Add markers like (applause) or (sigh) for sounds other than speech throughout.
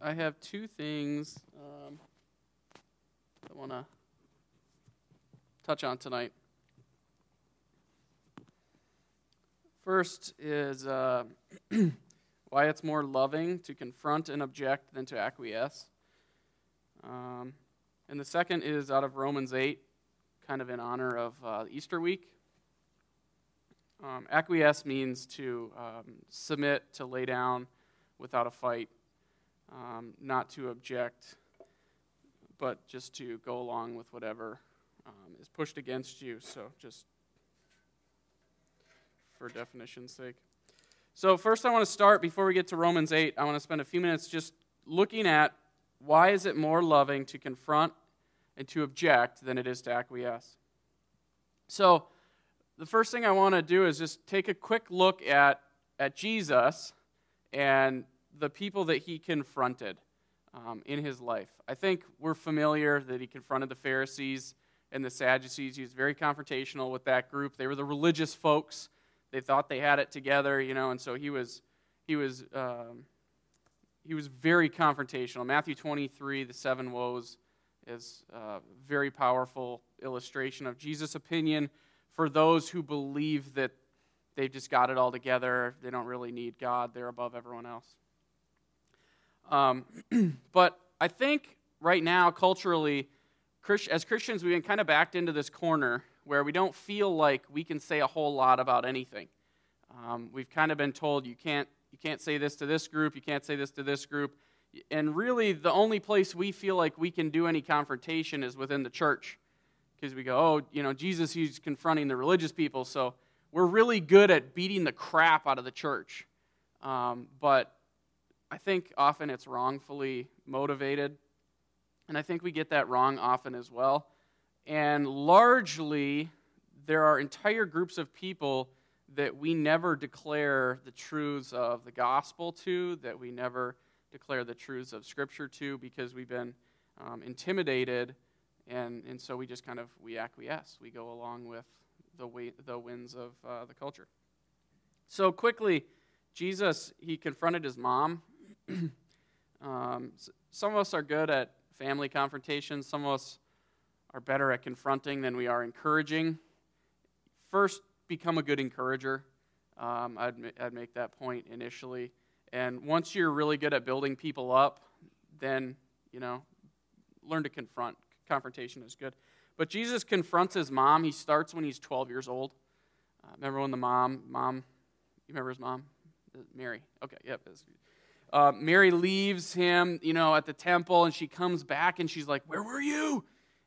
I have two things um, I want to touch on tonight. First is uh, (clears throat) why it's more loving to confront and object than to acquiesce. Um, and the second is out of Romans 8, kind of in honor of uh, Easter week. Um, acquiesce means to um, submit, to lay down without a fight, um, not to object, but just to go along with whatever um, is pushed against you. So, just for definition's sake. So, first, I want to start before we get to Romans 8. I want to spend a few minutes just looking at why is it more loving to confront and to object than it is to acquiesce. So, the first thing I want to do is just take a quick look at, at Jesus and the people that he confronted um, in his life. I think we're familiar that he confronted the Pharisees and the Sadducees. He was very confrontational with that group. They were the religious folks. They thought they had it together, you know, and so he was he was um, he was very confrontational. Matthew 23, the seven woes, is a very powerful illustration of Jesus' opinion for those who believe that they've just got it all together. They don't really need God, they're above everyone else. Um, (clears throat) but I think right now, culturally, as Christians, we've been kind of backed into this corner where we don't feel like we can say a whole lot about anything. Um, we've kind of been told you can't, you can't say this to this group, you can't say this to this group. And really, the only place we feel like we can do any confrontation is within the church because we go, oh, you know, Jesus, he's confronting the religious people, so we're really good at beating the crap out of the church. Um, but I think often it's wrongfully motivated, and I think we get that wrong often as well. And largely, there are entire groups of people that we never declare the truths of the gospel to, that we never declare the truths of Scripture to, because we've been um, intimidated and, and so we just kind of we acquiesce we go along with the, way, the winds of uh, the culture so quickly jesus he confronted his mom (clears throat) um, some of us are good at family confrontations some of us are better at confronting than we are encouraging first become a good encourager um, I'd, I'd make that point initially and once you're really good at building people up then you know learn to confront confrontation is good. But Jesus confronts his mom. He starts when he's 12 years old. Uh, remember when the mom, mom, you remember his mom? Uh, Mary. Okay, yep. Uh, Mary leaves him, you know, at the temple, and she comes back and she's like, Where were you?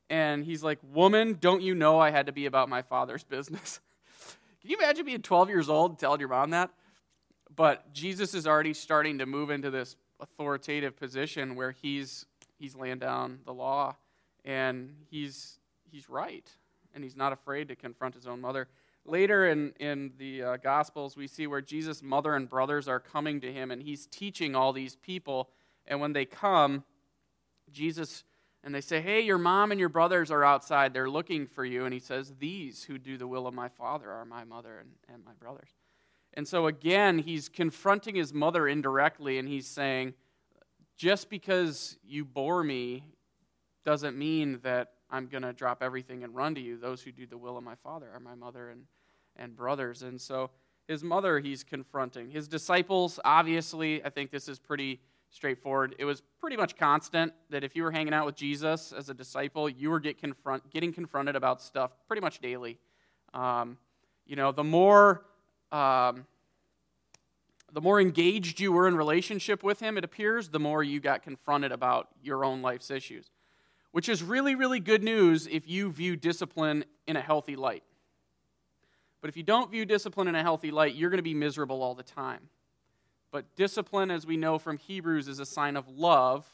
And he's like, Woman, don't you know I had to be about my father's business? (laughs) Can you imagine being 12 years old telling your mom that? But Jesus is already starting to move into this authoritative position where he's he's laying down the law and he's, he's right, and he's not afraid to confront his own mother. Later in, in the uh, Gospels, we see where Jesus' mother and brothers are coming to him, and he's teaching all these people. And when they come, Jesus, and they say, Hey, your mom and your brothers are outside. They're looking for you. And he says, These who do the will of my Father are my mother and, and my brothers. And so again, he's confronting his mother indirectly, and he's saying, Just because you bore me, doesn't mean that I'm going to drop everything and run to you. Those who do the will of my Father are my mother and, and brothers. And so his mother, he's confronting. His disciples, obviously, I think this is pretty straightforward. It was pretty much constant that if you were hanging out with Jesus as a disciple, you were get confront, getting confronted about stuff pretty much daily. Um, you know, the more. Um, the more engaged you were in relationship with him, it appears, the more you got confronted about your own life's issues which is really, really good news if you view discipline in a healthy light. But if you don't view discipline in a healthy light, you're going to be miserable all the time. But discipline, as we know from Hebrews, is a sign of love.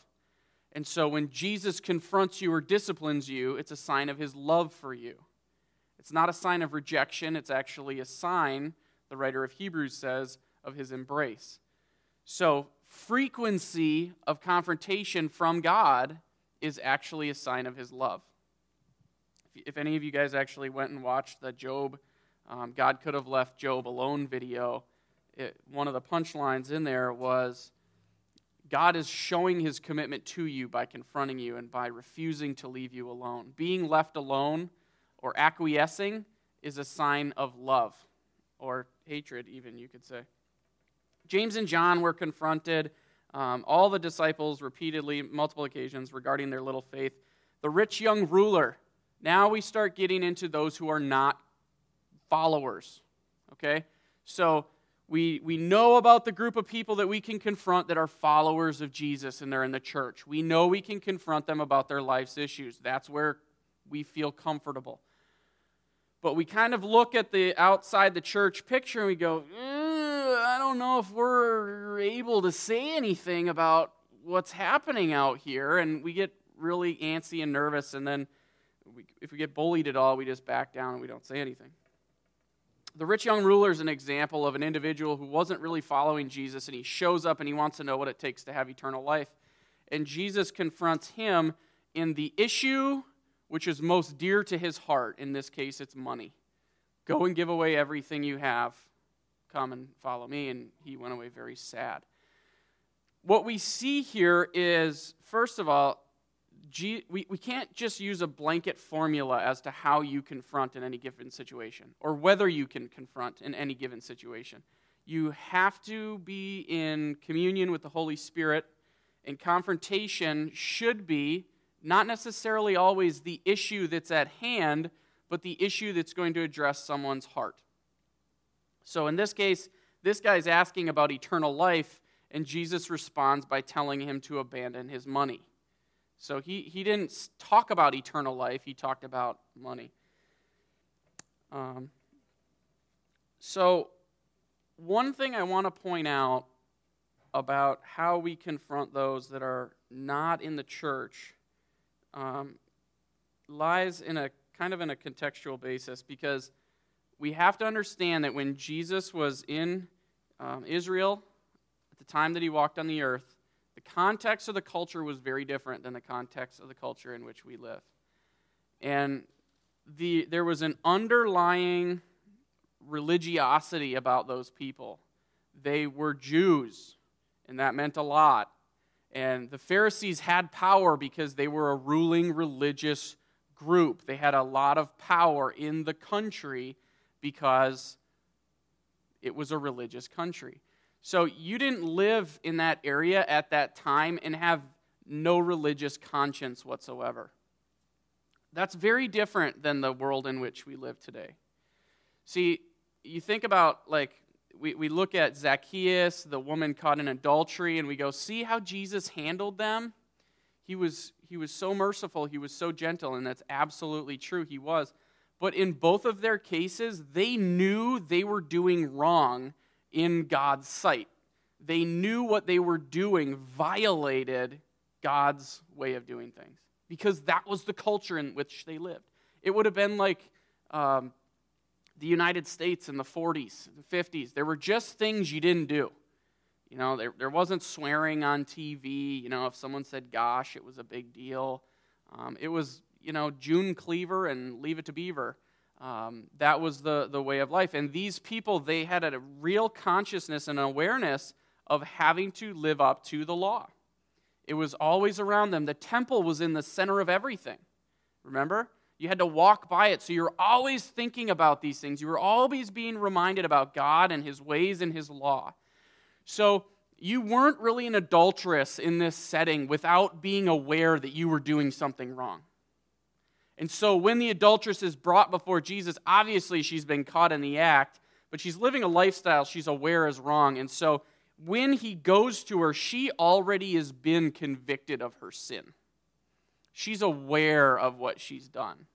And so when Jesus confronts you or disciplines you, it's a sign of his love for you. It's not a sign of rejection, it's actually a sign, the writer of Hebrews says, of his embrace. So, frequency of confrontation from God is actually a sign of his love. If any of you guys actually went and watched the Job, um, God could have left Job alone video, it, one of the punchlines in there was God is showing his commitment to you by confronting you and by refusing to leave you alone. Being left alone or acquiescing is a sign of love or hatred, even, you could say. James and John were confronted, um, all the disciples repeatedly, multiple occasions, regarding their little faith. The rich young ruler. Now we start getting into those who are not followers. Okay? So we, we know about the group of people that we can confront that are followers of Jesus and they're in the church. We know we can confront them about their life's issues. That's where we feel comfortable. But we kind of look at the outside the church picture and we go, eh, I don't know if we're able to say anything about what's happening out here. And we get really antsy and nervous. And then we, if we get bullied at all, we just back down and we don't say anything. The rich young ruler is an example of an individual who wasn't really following Jesus, and he shows up and he wants to know what it takes to have eternal life. And Jesus confronts him in the issue which is most dear to his heart. In this case, it's money. Go and give away everything you have. Come and follow me. And he went away very sad. What we see here is, first of all, we, we can't just use a blanket formula as to how you confront in any given situation or whether you can confront in any given situation. You have to be in communion with the Holy Spirit, and confrontation should be not necessarily always the issue that's at hand, but the issue that's going to address someone's heart. So in this case, this guy's asking about eternal life, and Jesus responds by telling him to abandon his money. So he, he didn't talk about eternal life, he talked about money. Um, so, one thing I want to point out about how we confront those that are not in the church um, lies in a kind of in a contextual basis because we have to understand that when Jesus was in um, Israel at the time that he walked on the earth, the context of the culture was very different than the context of the culture in which we live. And the, there was an underlying religiosity about those people. They were Jews, and that meant a lot. And the Pharisees had power because they were a ruling religious group. They had a lot of power in the country because it was a religious country. So you didn't live in that area at that time and have no religious conscience whatsoever. That's very different than the world in which we live today. See, you think about like we, we look at Zacchaeus, the woman caught in adultery, and we go, see how Jesus handled them? He was, he was so merciful, he was so gentle, and that's absolutely true, he was. But in both of their cases, they knew they were doing wrong in God's sight. They knew what they were doing violated God's way of doing things because that was the culture in which they lived. It would have been like um, the United States in the 40s, the 50s. There were just things you didn't do. You know, there, there wasn't swearing on TV. You know, if someone said gosh, it was a big deal. Um, it was, you know, June Cleaver and Leave It to Beaver. Um, that was the, the way of life. And these people, they had a real consciousness and awareness of having to live up to the law. It was always around them. The temple was in the center of everything. Remember? You had to walk by it. So you're always thinking about these things. You were always being reminded about God and His ways and His law. So you weren't really an adulteress in this setting without being aware that you were doing something wrong. And so when the adulteress is brought before Jesus, obviously she's been caught in the act, but she's living a lifestyle she's aware is wrong. And so when he goes to her, she already has been convicted of her sin she's aware of what she's done.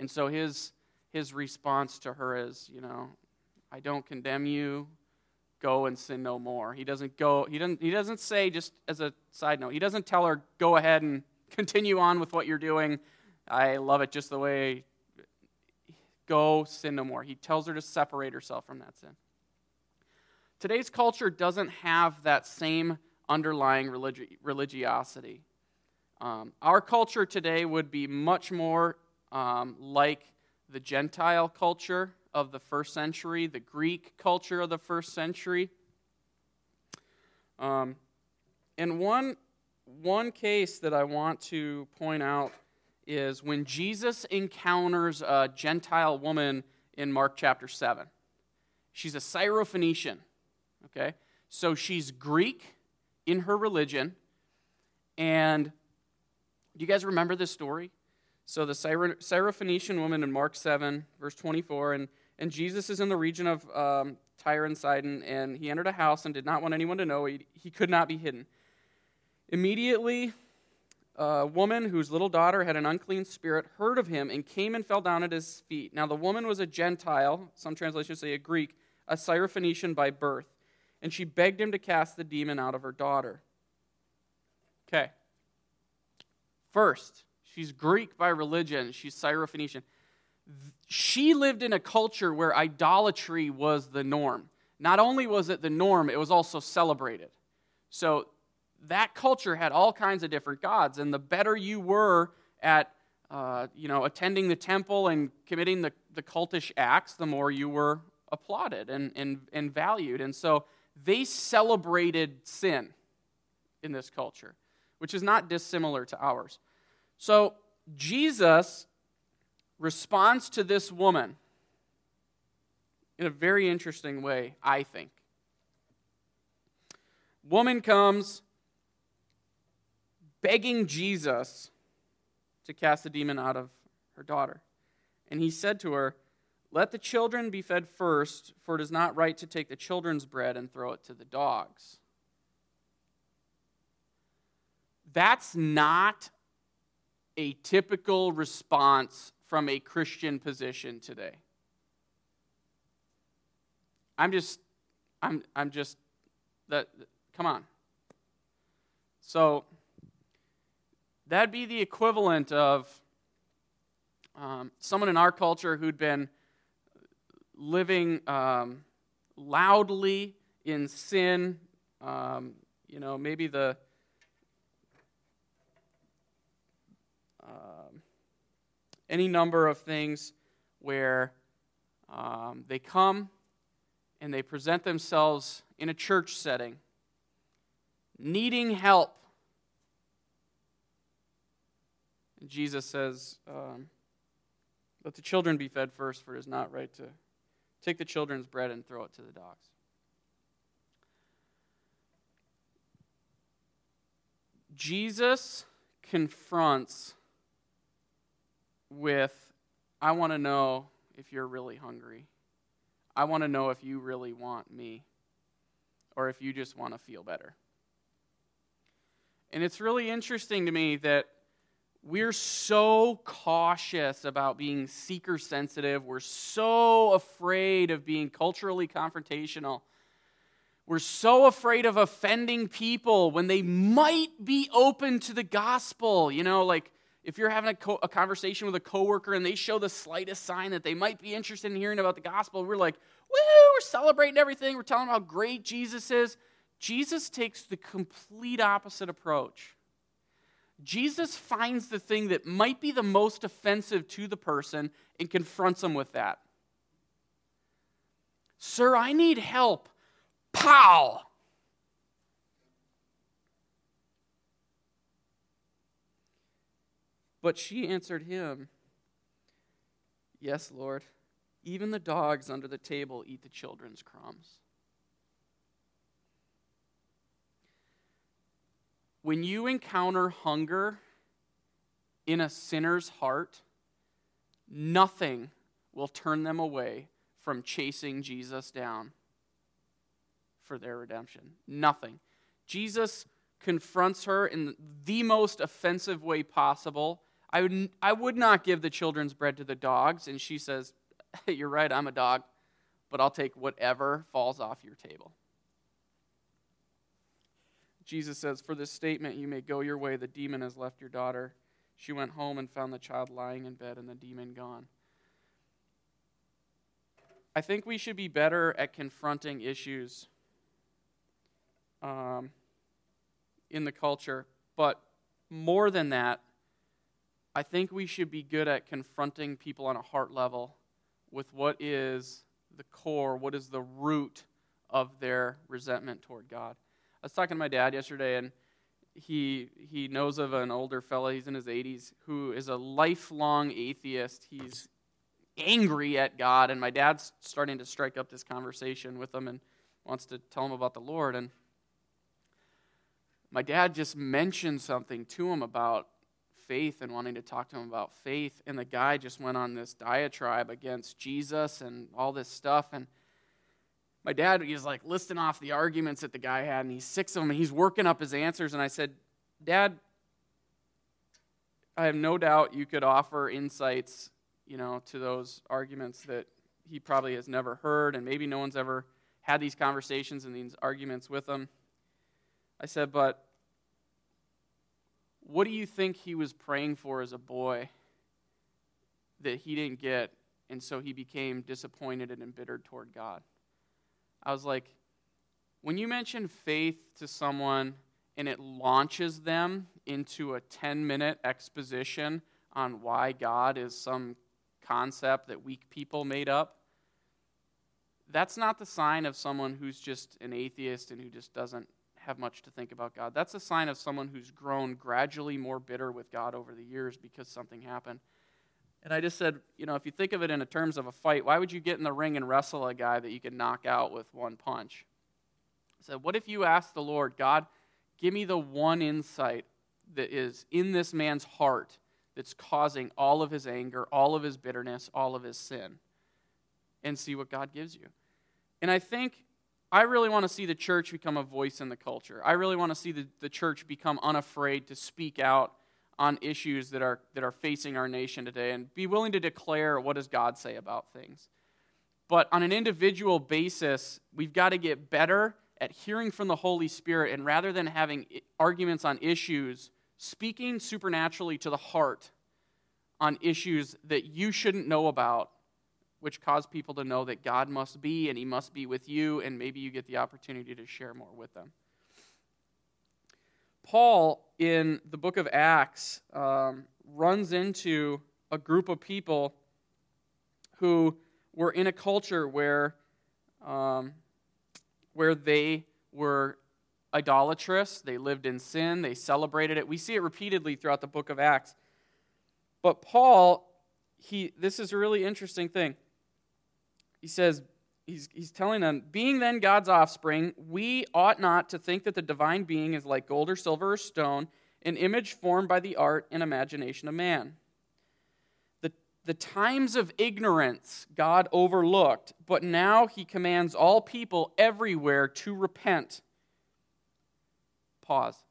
And so his, his response to her is, you know, I don't condemn you. Go and sin no more. He doesn't go, he doesn't, he doesn't say, just as a side note, he doesn't tell her, go ahead and (laughs) continue on with what you're doing. I love it just the way, go sin no more. He tells her to separate herself from that sin. Today's culture doesn't have that same underlying religi- religiosity. Um, our culture today would be much more um, like the Gentile culture of the first century, the Greek culture of the first century. Um, And one, one case that I want to point out is when Jesus encounters a Gentile woman in Mark chapter 7. She's a Syrophoenician, okay? So she's Greek in her religion. And do you guys remember this story? So the Syrophoenician woman in Mark 7, verse 24, and, and Jesus is in the region of um, Tyre and Sidon, and he entered a house and did not want anyone to know. He, he could not be hidden. Immediately, a woman whose little daughter had an unclean spirit heard of him and came and fell down at his feet. Now, the woman was a Gentile, some translations say a Greek, a Syrophoenician by birth, and she begged him to cast the demon out of her daughter. Okay. First, she's Greek by religion, she's Syrophoenician. She lived in a culture where idolatry was the norm. Not only was it the norm, it was also celebrated. So that culture had all kinds of different gods, and the better you were at uh, you know, attending the temple and committing the, the cultish acts, the more you were applauded and, and, and valued. And so they celebrated sin in this culture, which is not dissimilar to ours. So Jesus responds to this woman in a very interesting way, I think. Woman comes begging Jesus to cast the demon out of her daughter. And he said to her, Let the children be fed first, for it is not right to take the children's bread and throw it to the dogs. That's not a typical response from a Christian position today. I'm just, I'm, I'm just, that, come on. So, That'd be the equivalent of um, someone in our culture who'd been living um, loudly in sin. Um, you know, maybe the um, any number of things where um, they come and they present themselves in a church setting, needing help Jesus says, um, Let the children be fed first, for it is not right to take the children's bread and throw it to the dogs. Jesus confronts with, I want to know if you're really hungry. I want to know if you really want me or if you just want to feel better. And it's really interesting to me that we're so cautious about being seeker sensitive. We're so afraid of being culturally confrontational. We're so afraid of offending people when they might be open to the gospel. You know, like if you're having a, co- a conversation with a coworker and they show the slightest sign that they might be interested in hearing about the gospel, we're like, woo, we're celebrating everything. We're telling them how great Jesus is. Jesus takes the complete opposite approach. Jesus finds the thing that might be the most offensive to the person and confronts them with that. Sir, I need help. Pow! But she answered him, Yes, Lord, even the dogs under the table eat the children's crumbs. When you encounter hunger in a sinner's heart, nothing will turn them away from chasing Jesus down for their redemption. Nothing. Jesus confronts her in the most offensive way possible. I would, I would not give the children's bread to the dogs. And she says, (laughs) You're right, I'm a dog, but I'll take whatever falls off your table. Jesus says, For this statement you may go your way, the demon has left your daughter. She went home and found the child lying in bed and the demon gone. I think we should be better at confronting issues um, in the culture, but more than that, I think we should be good at confronting people on a heart level with what is the core, what is the root of their resentment toward God. I was talking to my dad yesterday, and he he knows of an older fella. He's in his 80s who is a lifelong atheist. He's angry at God, and my dad's starting to strike up this conversation with him and wants to tell him about the Lord. And my dad just mentioned something to him about faith and wanting to talk to him about faith, and the guy just went on this diatribe against Jesus and all this stuff and my dad he's like listing off the arguments that the guy had and he's six of them and he's working up his answers and i said dad i have no doubt you could offer insights you know to those arguments that he probably has never heard and maybe no one's ever had these conversations and these arguments with him. I said but what do you think he was praying for as a boy that he didn't get and so he became disappointed and embittered toward god I was like, when you mention faith to someone and it launches them into a 10 minute exposition on why God is some concept that weak people made up, that's not the sign of someone who's just an atheist and who just doesn't have much to think about God. That's a sign of someone who's grown gradually more bitter with God over the years because something happened. And I just said, you know, if you think of it in terms of a fight, why would you get in the ring and wrestle a guy that you could knock out with one punch? I said, what if you ask the Lord, God, give me the one insight that is in this man's heart that's causing all of his anger, all of his bitterness, all of his sin, and see what God gives you. And I think I really want to see the church become a voice in the culture. I really want to see the, the church become unafraid to speak out on issues that are, that are facing our nation today and be willing to declare what does God say about things. But on an individual basis, we've got to get better at hearing from the Holy Spirit and rather than having arguments on issues, speaking supernaturally to the heart on issues that you shouldn't know about, which cause people to know that God must be and He must be with you, and maybe you get the opportunity to share more with them. Paul, in the book of Acts, um, runs into a group of people who were in a culture where, um, where they were idolatrous, they lived in sin, they celebrated it. We see it repeatedly throughout the book of Acts. But Paul, he, this is a really interesting thing. He says, he's, he's telling them, being then God's offspring, we ought not to think that the divine being is like gold or silver or stone, an image formed by the art and imagination of man. The, the times of ignorance God overlooked, but now he commands all people everywhere to repent. Pause.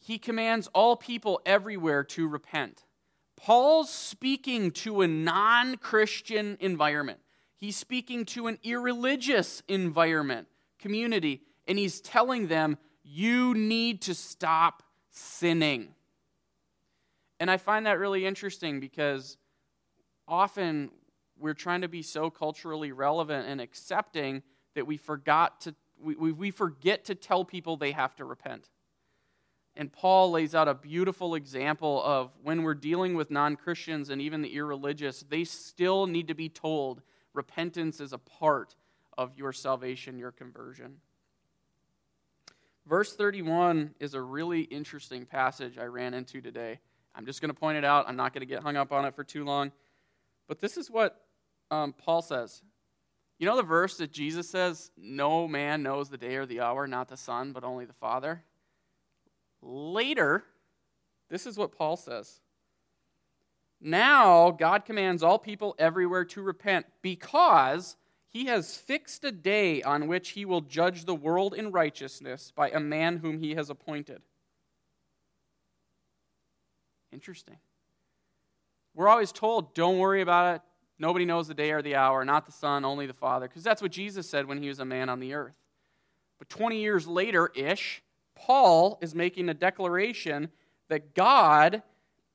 He commands all people everywhere to repent. Paul's speaking to a non Christian environment. He's speaking to an irreligious environment, community, and he's telling them, you need to stop sinning. And I find that really interesting because often we're trying to be so culturally relevant and accepting that we forgot to we, we forget to tell people they have to repent. And Paul lays out a beautiful example of when we're dealing with non Christians and even the irreligious, they still need to be told repentance is a part of your salvation, your conversion. Verse 31 is a really interesting passage I ran into today. I'm just going to point it out. I'm not going to get hung up on it for too long. But this is what um, Paul says. You know the verse that Jesus says, No man knows the day or the hour, not the Son, but only the Father? Later, this is what Paul says now, God commands all people everywhere to repent because he has fixed a day on which he will judge the world in righteousness by a man whom he has appointed. Interesting. We're always told, don't worry about it. Nobody knows the day or the hour, not the Son, only the Father, because that's what Jesus said when he was a man on the earth. But 20 years later ish, Paul is making a declaration that God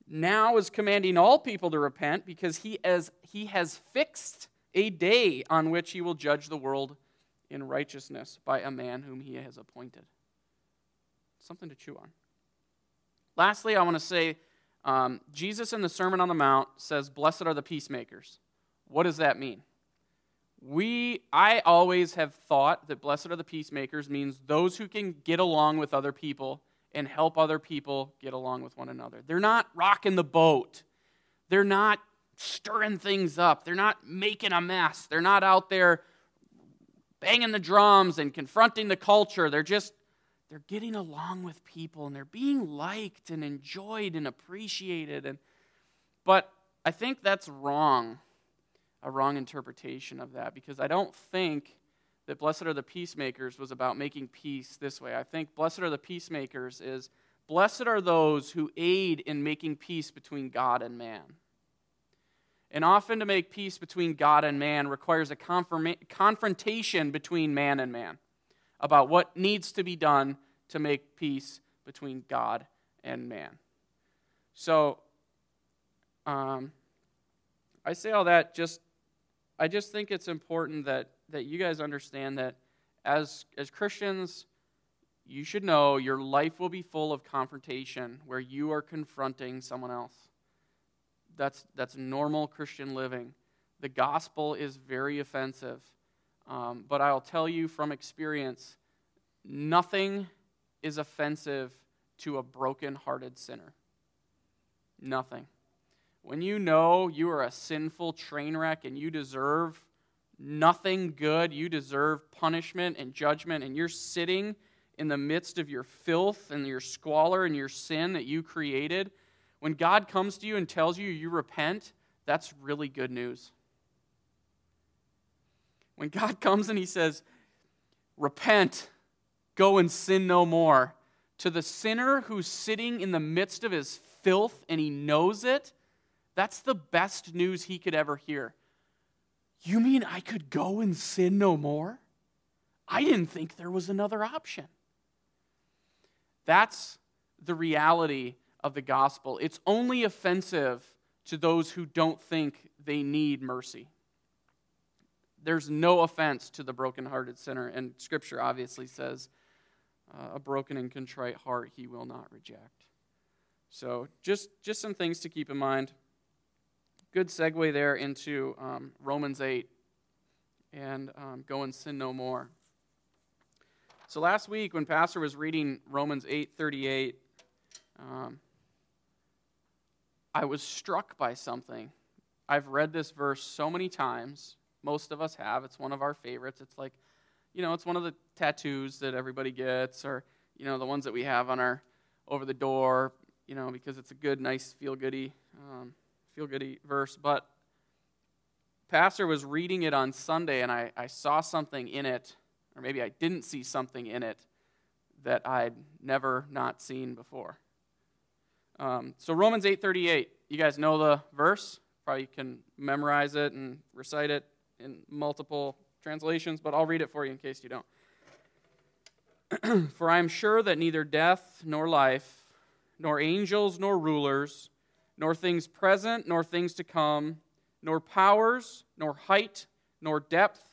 now is commanding all people to repent because he, has he has fixed a day on which he will judge the world in righteousness by a man whom he has appointed. Something to chew on. Lastly, I want to say um, Jesus in the Sermon on the Mount says, Blessed are the peacemakers. What does that mean? We, I always have thought that blessed are the peacemakers means those who can get along with other people and help other people get along with one another. They're not rocking the boat. They're not stirring things up. They're not making a mess. They're not out there banging the drums and confronting the culture. They're just they're getting along with people and they're being liked and enjoyed and appreciated and but I think that's wrong. A wrong interpretation of that because I don't think that blessed are the peacemakers was about making peace this way. I think blessed are the peacemakers is blessed are those who aid in making peace between God and man. And often to make peace between God and man requires a confrontation between man and man about what needs to be done to make peace between God and man. So, um, I say all that just, I just think it's important that that you guys understand that as, as Christians, you should know your life will be full of confrontation where you are confronting someone else. That's, that's normal Christian living. The gospel is very offensive. Um, but I'll tell you from experience nothing is offensive to a broken hearted sinner. Nothing. When you know you are a sinful train wreck and you deserve nothing good. You deserve punishment and judgment, and you're sitting in the midst of your filth and your squalor and your sin that you created. When God comes to you and tells you you repent, that's really good news. When God (laughs) comes and He says, Repent, go and sin no more, to the sinner who's sitting in the midst of his filth and he knows it, that's the best news he could ever hear. You mean I could go and sin no more? I didn't think there was another option. That's the reality of the gospel. It's only offensive to those who don't think they need mercy. There's no offense to the brokenhearted sinner, and Scripture obviously says uh, a broken and contrite heart he will not reject. So, just, just some things to keep in mind good segue there into um, Romans 8 and um, go and sin no more. So last week when Pastor was reading Romans 8:38, um, I was struck by something. I've read this verse so many times. Most of us have. It's one of our favorites. It's like, you know, it's one of the tattoos that everybody gets, or you know, the ones that we have on our over the door. You know, because it's a good, nice, feel goody. Um, feel goody verse, but Pastor was reading it on Sunday and I, I saw something in it, or maybe I didn't see something in it that I'd never not seen before. Um, so Romans 8:38, you guys know the verse. Probably can memorize it and recite it in multiple translations, but I'll read it for you in case you don't. (clears throat) for I am sure that neither death nor life, nor angels nor rulers, nor things present, nor things to come, nor powers, nor height, nor depth,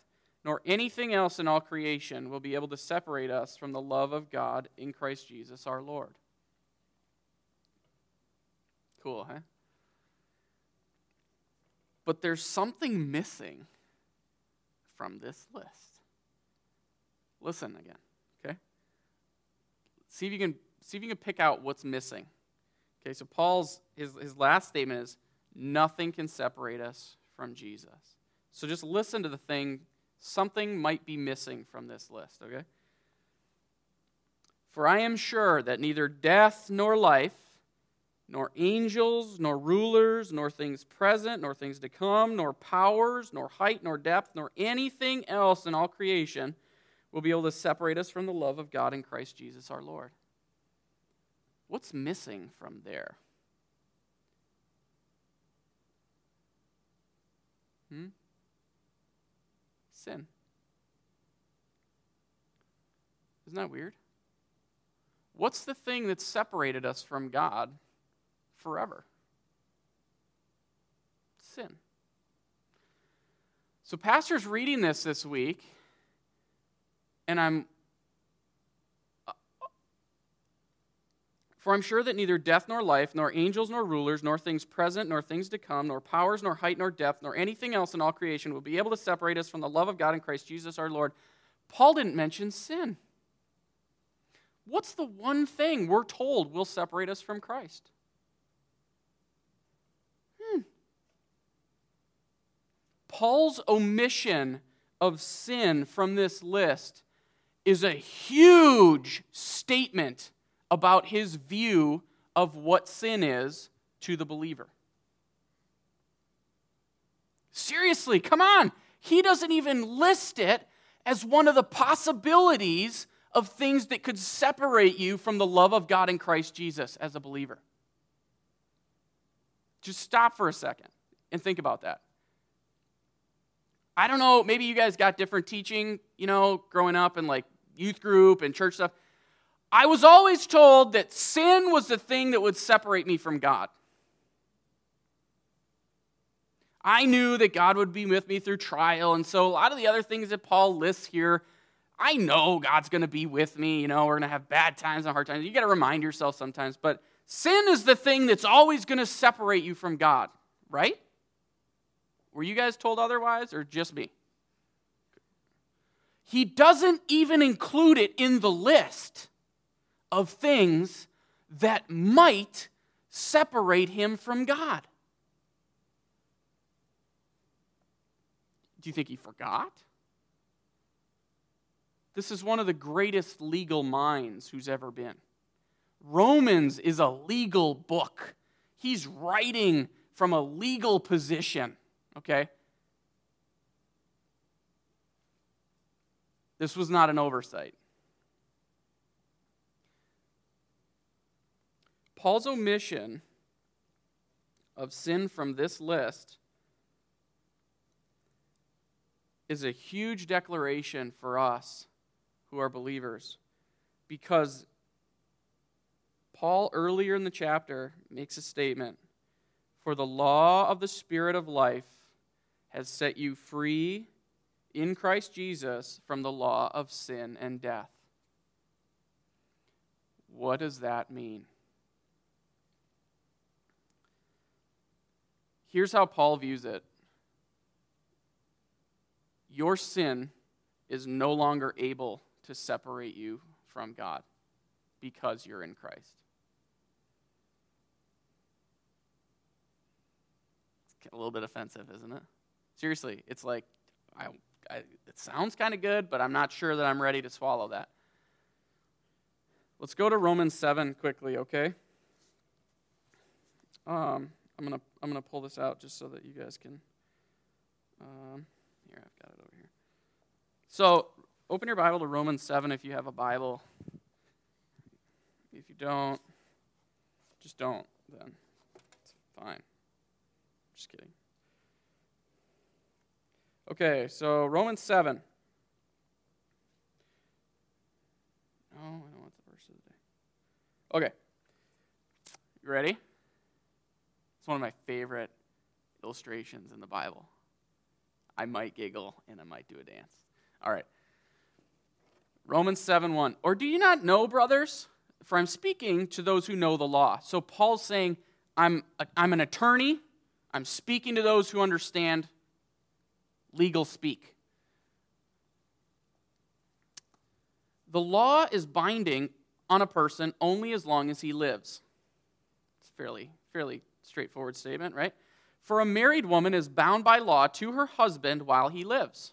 nor anything else in all creation will be able to separate us from the love of God in Christ Jesus our Lord. Cool, huh? But there's something missing from this list. Listen again, okay? See if you can see if you can pick out what's missing. Okay, so Paul's his, his last statement is nothing can separate us from Jesus. So just listen to the thing. Something might be missing from this list, okay? For I am sure that neither death nor life, nor angels, nor rulers, nor things present, nor things to come, nor powers, nor height, nor depth, nor anything else in all creation will be able to separate us from the love of God in Christ Jesus our Lord. What's missing from there? Hmm? Sin. Isn't that weird? What's the thing that separated us from God forever? Sin. So, Pastor's reading this this week, and I'm For I'm sure that neither death nor life, nor angels nor rulers, nor things present, nor things to come, nor powers, nor height, nor depth, nor anything else in all creation will be able to separate us from the love of God in Christ Jesus our Lord. Paul didn't mention sin. What's the one thing we're told will separate us from Christ? Hmm. Paul's omission of sin from this list is a huge statement about his view of what sin is to the believer. Seriously, come on. He doesn't even list it as one of the possibilities of things that could separate you from the love of God in Christ Jesus as a believer. Just stop for a second and think about that. I don't know, maybe you guys got different teaching, you know, growing up in like youth group and church stuff. I was always told that sin was the thing that would separate me from God. I knew that God would be with me through trial. And so a lot of the other things that Paul lists here, I know God's going to be with me. You know, we're going to have bad times and hard times. You got to remind yourself sometimes. But sin is the thing that's always going to separate you from God, right? Were you guys told otherwise or just me? He doesn't even include it in the list of things that might separate him from God. Do you think he forgot? This is one of the greatest legal minds who's ever been. Romans is a legal book. He's writing from a legal position, okay? This was not an oversight. Paul's omission of sin from this list is a huge declaration for us who are believers because Paul, earlier in the chapter, makes a statement For the law of the Spirit of life has set you free in Christ Jesus from the law of sin and death. What does that mean? Here's how Paul views it your sin is no longer able to separate you from God because you're in Christ. It's a little bit offensive, isn't it? Seriously, it's like, I, I, it sounds kind of good, but I'm not sure that I'm ready to swallow that. Let's go to Romans 7 quickly, okay? Um, I'm going to I'm gonna pull this out just so that you guys can. Um, here, I've got it over here. So, open your Bible to Romans 7 if you have a Bible. If you don't, just don't, then it's fine. Just kidding. Okay, so Romans 7. Oh, I don't want the verse of the day. Okay. You ready? It's one of my favorite illustrations in the Bible. I might giggle and I might do a dance. All right. Romans 7 1. Or do you not know, brothers? For I'm speaking to those who know the law. So Paul's saying, I'm, a, I'm an attorney. I'm speaking to those who understand legal speak. The law is binding on a person only as long as he lives. It's fairly, fairly straightforward statement, right? For a married woman is bound by law to her husband while he lives.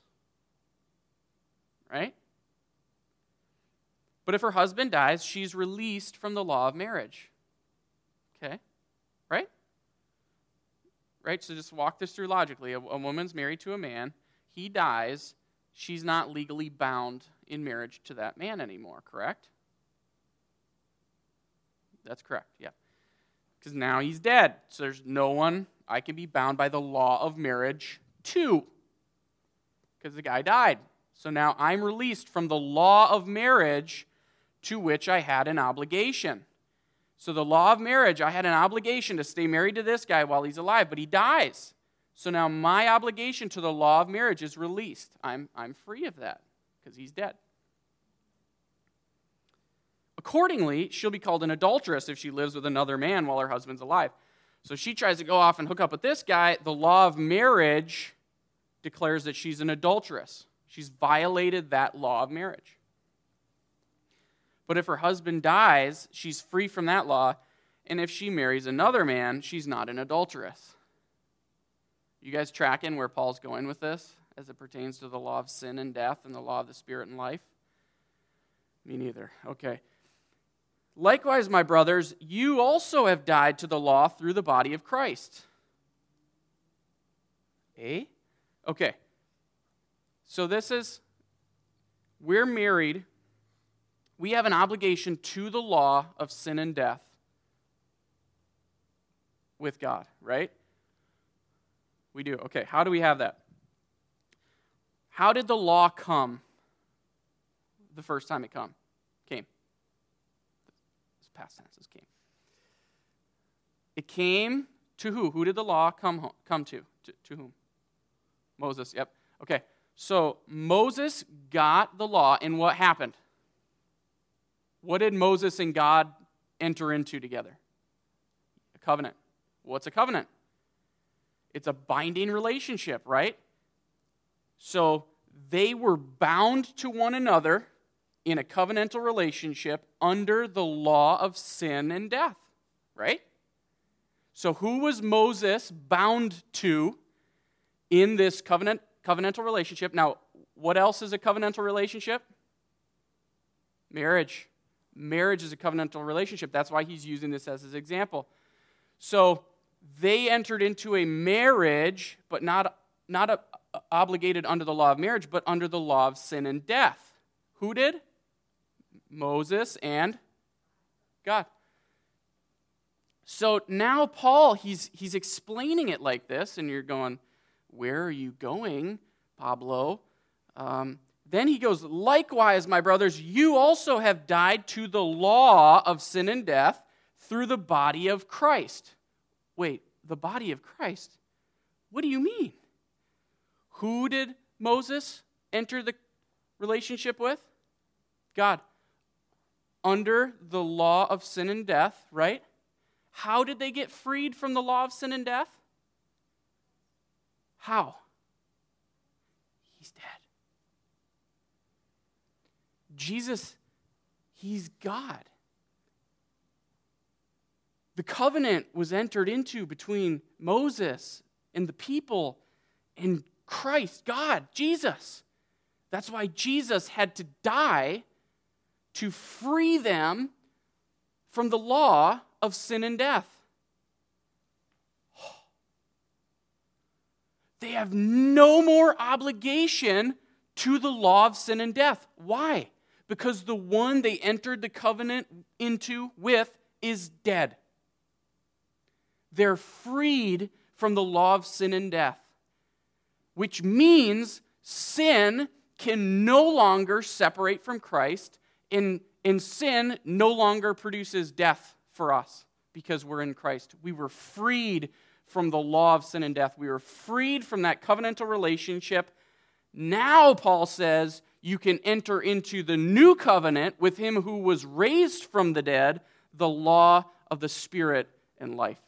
Right? But if her husband dies, she's released from the law of marriage. Okay? Right? Right? So just walk this through logically. A, a woman's married to a man, he dies, she's not legally bound in marriage to that man anymore, correct? That's correct, yeah. Because now he's dead. So there's no one I can be bound by the law of marriage to because the guy died. So now I'm released from the law of marriage to which I had an obligation. So, the law of marriage, I had an obligation to stay married to this guy while he's alive, but he dies. So now my obligation to the law of marriage is released. I'm, I'm free of that because he's dead. Accordingly, she'll be called an adulteress if she lives with another man while her husband's alive. So she tries to go off and hook up with this guy. The law of marriage declares that she's an adulteress. She's violated that law of marriage. But if her husband dies, she's free from that law. And if she marries another man, she's not an adulteress. You guys tracking where Paul's going with this as it pertains to the law of sin and death and the law of the spirit and life? Me neither. Okay. Likewise, my brothers, you also have died to the law through the body of Christ. Eh? Okay. So this is, we're married we have an obligation to the law of sin and death with God, right? We do. Okay, how do we have that? How did the law come the first time it come? Past tense, it came. It came to who? Who did the law come, home, come to? to? To whom? Moses, yep. Okay, so Moses got the law, and what happened? What did Moses and God enter into together? A covenant. What's a covenant? It's a binding relationship, right? So they were bound to one another in a covenantal relationship under the law of sin and death, right? So who was Moses bound to in this covenant covenantal relationship? Now, what else is a covenantal relationship? Marriage. Marriage is a covenantal relationship. That's why he's using this as his example. So they entered into a marriage, but not, not a, obligated under the law of marriage, but under the law of sin and death. Who did? Moses and God. So now Paul, he's, he's explaining it like this, and you're going, Where are you going, Pablo? Um, then he goes, Likewise, my brothers, you also have died to the law of sin and death through the body of Christ. Wait, the body of Christ? What do you mean? Who did Moses enter the relationship with? God. Under the law of sin and death, right? How did they get freed from the law of sin and death? How? He's dead. Jesus, He's God. The covenant was entered into between Moses and the people and Christ, God, Jesus. That's why Jesus had to die to free them from the law of sin and death. They have no more obligation to the law of sin and death. Why? because the one they entered the covenant into with is dead. They're freed from the law of sin and death, which means sin can no longer separate from Christ, and sin no longer produces death for us because we're in Christ. We were freed from the law of sin and death. We were freed from that covenantal relationship. Now, Paul says, you can enter into the new covenant with him who was raised from the dead, the law of the Spirit and life.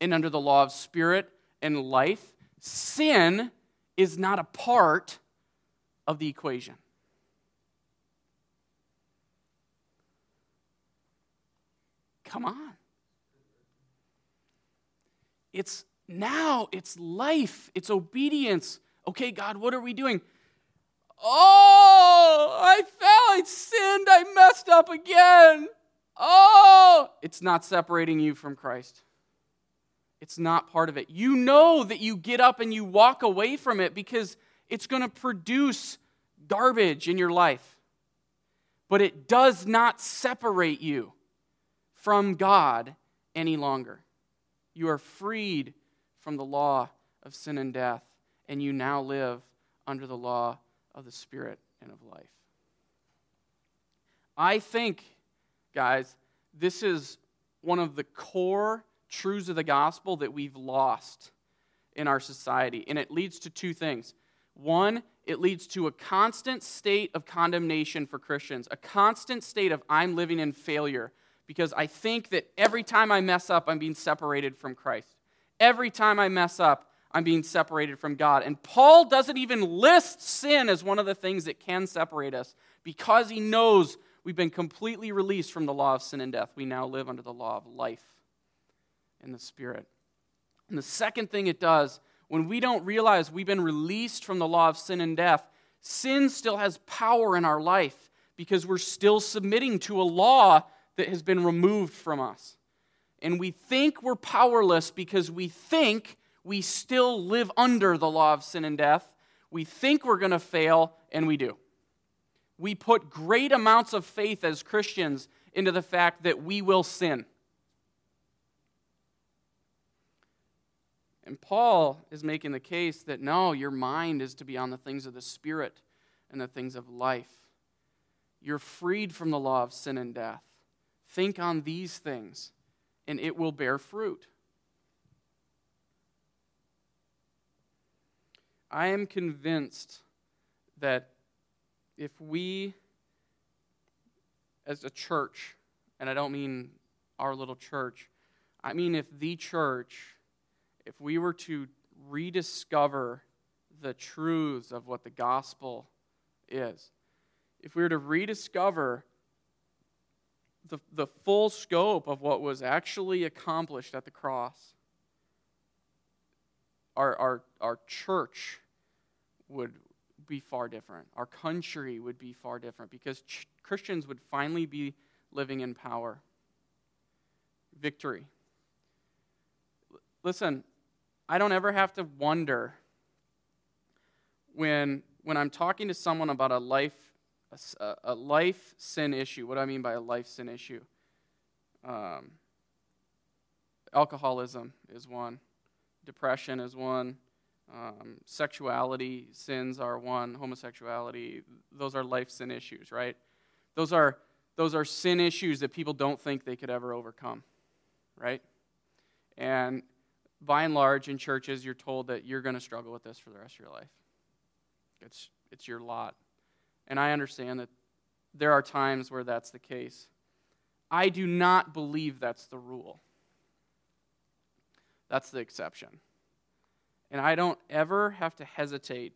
And under the law of Spirit and life, sin is not a part of the equation. Come on. It's now, it's life, it's obedience. Okay, God, what are we doing? Oh, I fell, I sinned, I messed up again. Oh, it's not separating you from Christ. It's not part of it. You know that you get up and you walk away from it because it's going to produce garbage in your life. But it does not separate you from God any longer. You are freed from the law of sin and death, and you now live under the law of the Spirit and of life. I think, guys, this is one of the core truths of the gospel that we've lost in our society. And it leads to two things. One, it leads to a constant state of condemnation for Christians, a constant state of I'm living in failure because I think that every time I mess up, I'm being separated from Christ. Every time I mess up, I'm being separated from God. And Paul doesn't even list sin as one of the things that can separate us Because he knows we've been completely released from the law of sin and death, we now live under the law of life in the Spirit. And the second thing it does, when we don't realize we've been released from the law of sin and death, sin still has power in our life because we're still submitting to a law that has been removed from us. And we think we're powerless because we think we still live under the law of sin and death. We think we're going to fail, and we do. We put great amounts of faith as Christians into the fact that we will sin. And Paul is making the case that no, your mind is to be on the things of the Spirit and the things of life. You're freed from the law of sin and death. Think on these things, and it will bear fruit. I am convinced that if we, as a church, and I don't mean our little church, I mean if the church if we were to rediscover the truths of what the gospel is, if we were to rediscover the, the full scope of what was actually accomplished at the cross, our, our, our church would be far different. Our country would be far different because ch- Christians would finally be living in power. Victory. Listen, I don't ever have to wonder when, when I'm talking to someone about a life, a, life sin issue. What do I mean by a life sin issue? Um, alcoholism is one, depression is one, um, sexuality sins are one, homosexuality, those are life sin issues, right? Those are, those are sin issues that people don't think they could ever overcome, right? And by and large, in churches, you're told that you're going to struggle with this for the rest of your life. It's, it's your lot. And I understand that there are times where that's the case. I do not believe that's the rule. That's the exception. And I don't ever have to hesitate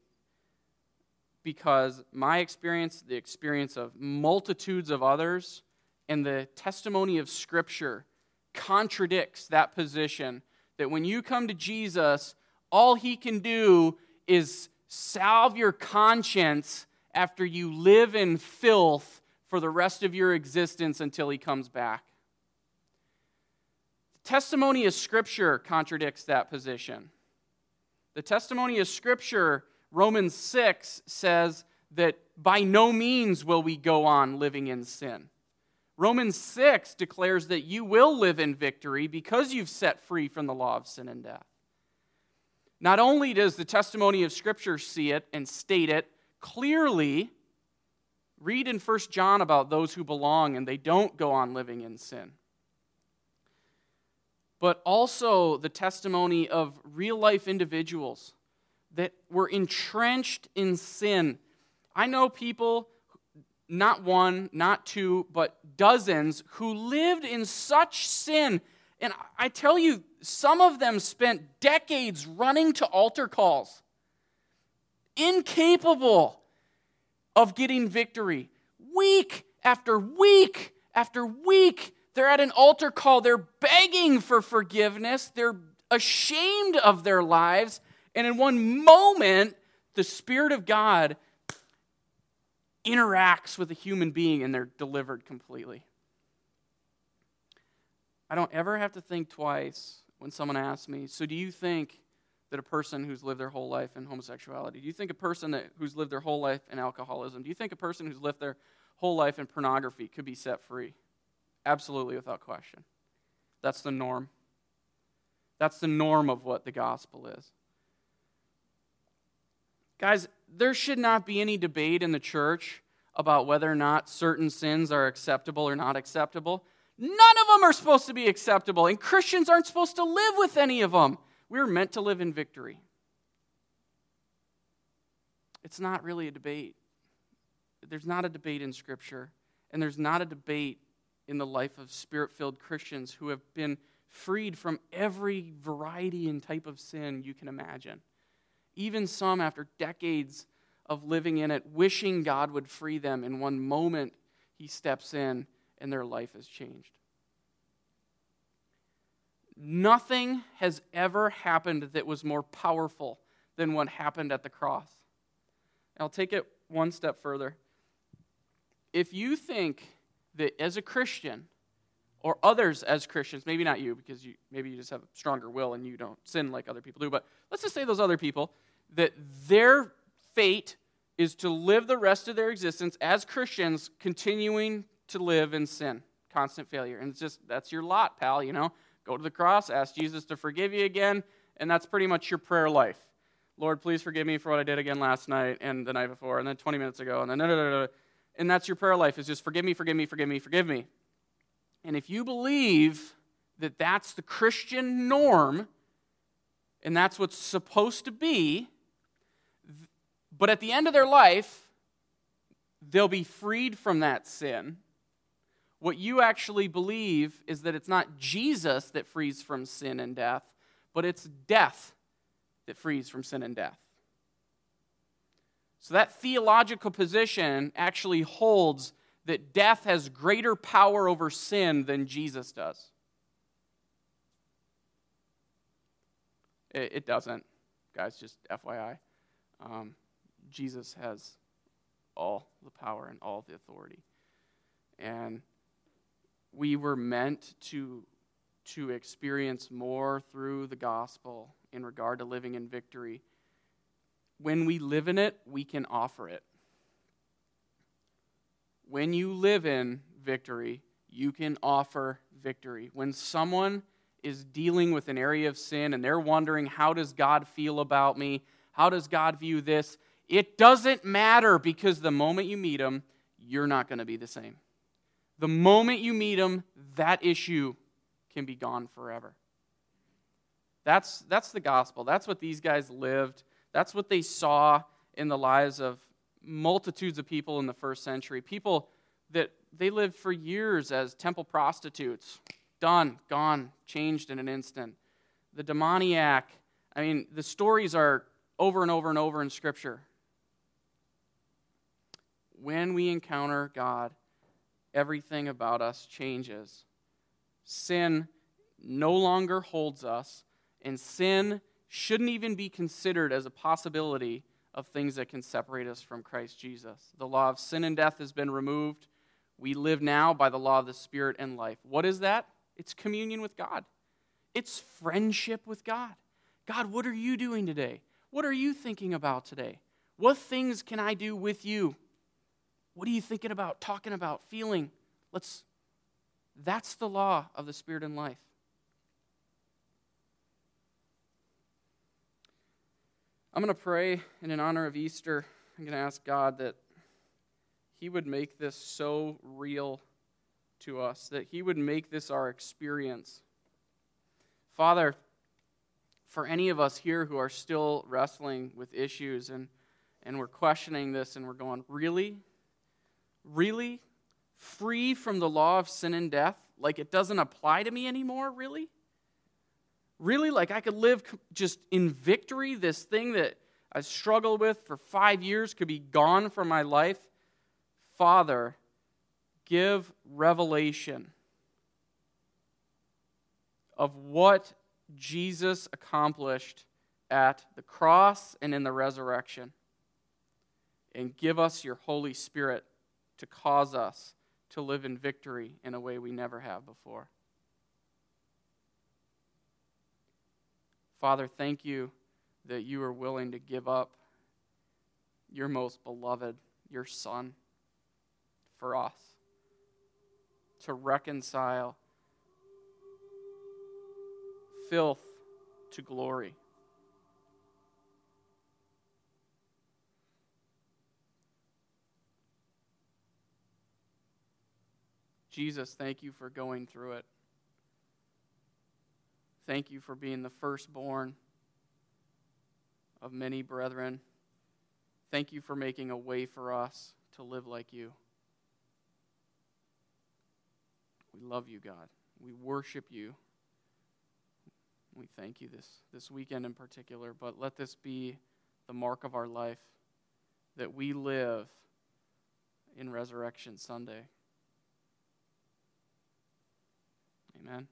because my experience, the experience of multitudes of others, and the testimony of Scripture contradicts that position that when you come to Jesus, all he can do is salve your conscience after you live in filth for the rest of your existence until he comes back. The testimony of Scripture contradicts that position. The testimony of Scripture, Romans 6, says that by no means will we go on living in sin. Romans 6 declares that you will live in victory because you've set free from the law of sin and death. Not only does the testimony of Scripture see it and state it clearly, read in 1 John about those who belong and they don't go on living in sin. But also the testimony of real life individuals that were entrenched in sin. I know people not one, not two, but dozens who lived in such sin. And I tell you, some of them spent decades running to altar calls, incapable of getting victory. Week after week after week, they're at an altar call. They're begging for forgiveness. They're ashamed of their lives. And in one moment, the Spirit of God interacts with a human being and they're delivered completely. I don't ever have to think twice when someone asks me, So, do you think that a person who's lived their whole life in homosexuality, do you think a person that, who's lived their whole life in alcoholism, do you think a person who's lived their whole life in pornography could be set free? Absolutely, without question. That's the norm. That's the norm of what the gospel is. Guys, there should not be any debate in the church about whether or not certain sins are acceptable or not acceptable. None of them are supposed to be acceptable, and Christians aren't supposed to live with any of them. We're meant to live in victory. It's not really a debate. There's not a debate in Scripture, and there's not a debate in the life of spirit filled Christians who have been freed from every variety and type of sin you can imagine even some after decades of living in it, wishing God would free them. In one moment, He steps in and their life is changed. Nothing has ever happened that was more powerful than what happened at the cross. I'll take it one step further. If you think that as a Christian, or others as Christians, maybe not you, because you, maybe you just have a stronger will and you don't sin like other people do, but let's just say those other people, that their fate is to live the rest of their existence as Christians, continuing to live in sin, constant failure. And it's just, that's your lot, pal, you know? Go to the cross, ask Jesus to forgive you again, and that's pretty much your prayer life. Lord, please forgive me for what I did again last night and the night before, and then 20 minutes ago, and then, and that's your prayer life, is just forgive me, forgive me, forgive me, forgive me. And if you believe that that's the Christian norm, and that's what's supposed to be, but at the end of their life, they'll be freed from that sin. What you actually believe is that it's not Jesus that frees from sin and death, but it's death that frees from sin and death. So that theological position actually holds that death has greater power over sin than Jesus does. It, doesn't, guys, just FYI. Um, Jesus has all the power and all the authority. And we were meant to, to experience more through the gospel in regard to living in victory. When we live in it, we can offer it when you live in victory, you can offer victory. When someone is dealing with an area of sin and they're wondering, how does God feel about me? How does God view this? It doesn't matter because the moment you meet them, you're not going to be the same. The moment you meet them, that issue can be gone forever. That's, that's the gospel. That's what these guys lived. That's what they saw in the lives of multitudes of people in the first century, people that they lived for years as temple prostitutes. Done, gone, changed in an instant. The demoniac, I mean, the stories are over and over and over in Scripture. When we encounter God, everything about us changes. Sin no longer holds us, and sin shouldn't even be considered as a possibility of things that can separate us from Christ Jesus. The law of sin and death has been removed. We live now by the law of the Spirit and life. What is that? It's communion with God, it's friendship with God. God, what are you doing today? What are you thinking about today? What things can I do with you? What are you thinking about, talking about, feeling? Let's that's the law of the Spirit and life. I'm going to pray in honor of Easter. I'm going to ask God that He would make this so real to us, that He would make this our experience. Father, for any of us here who are still wrestling with issues and, and we're questioning this and we're going, really? Really? Free from the law of sin and death? Like it doesn't apply to me anymore? Really? Really? Like I could live just in victory? This thing that I struggled with for five years could be gone from my life? Father, give revelation of what Jesus accomplished at the cross and in the resurrection. And give us your Holy Spirit to cause us to live in victory in a way we never have before. Father, thank you that you are willing to give up your most beloved, your Son, for us, to reconcile filth to glory. Jesus, thank you for going through it. Thank you for being the firstborn of many brethren. Thank you for making a way for us to live like you. We love you, God. We worship you. We thank you this, this weekend in particular, but let this be the mark of our life that we live in Resurrection Sunday. Amen.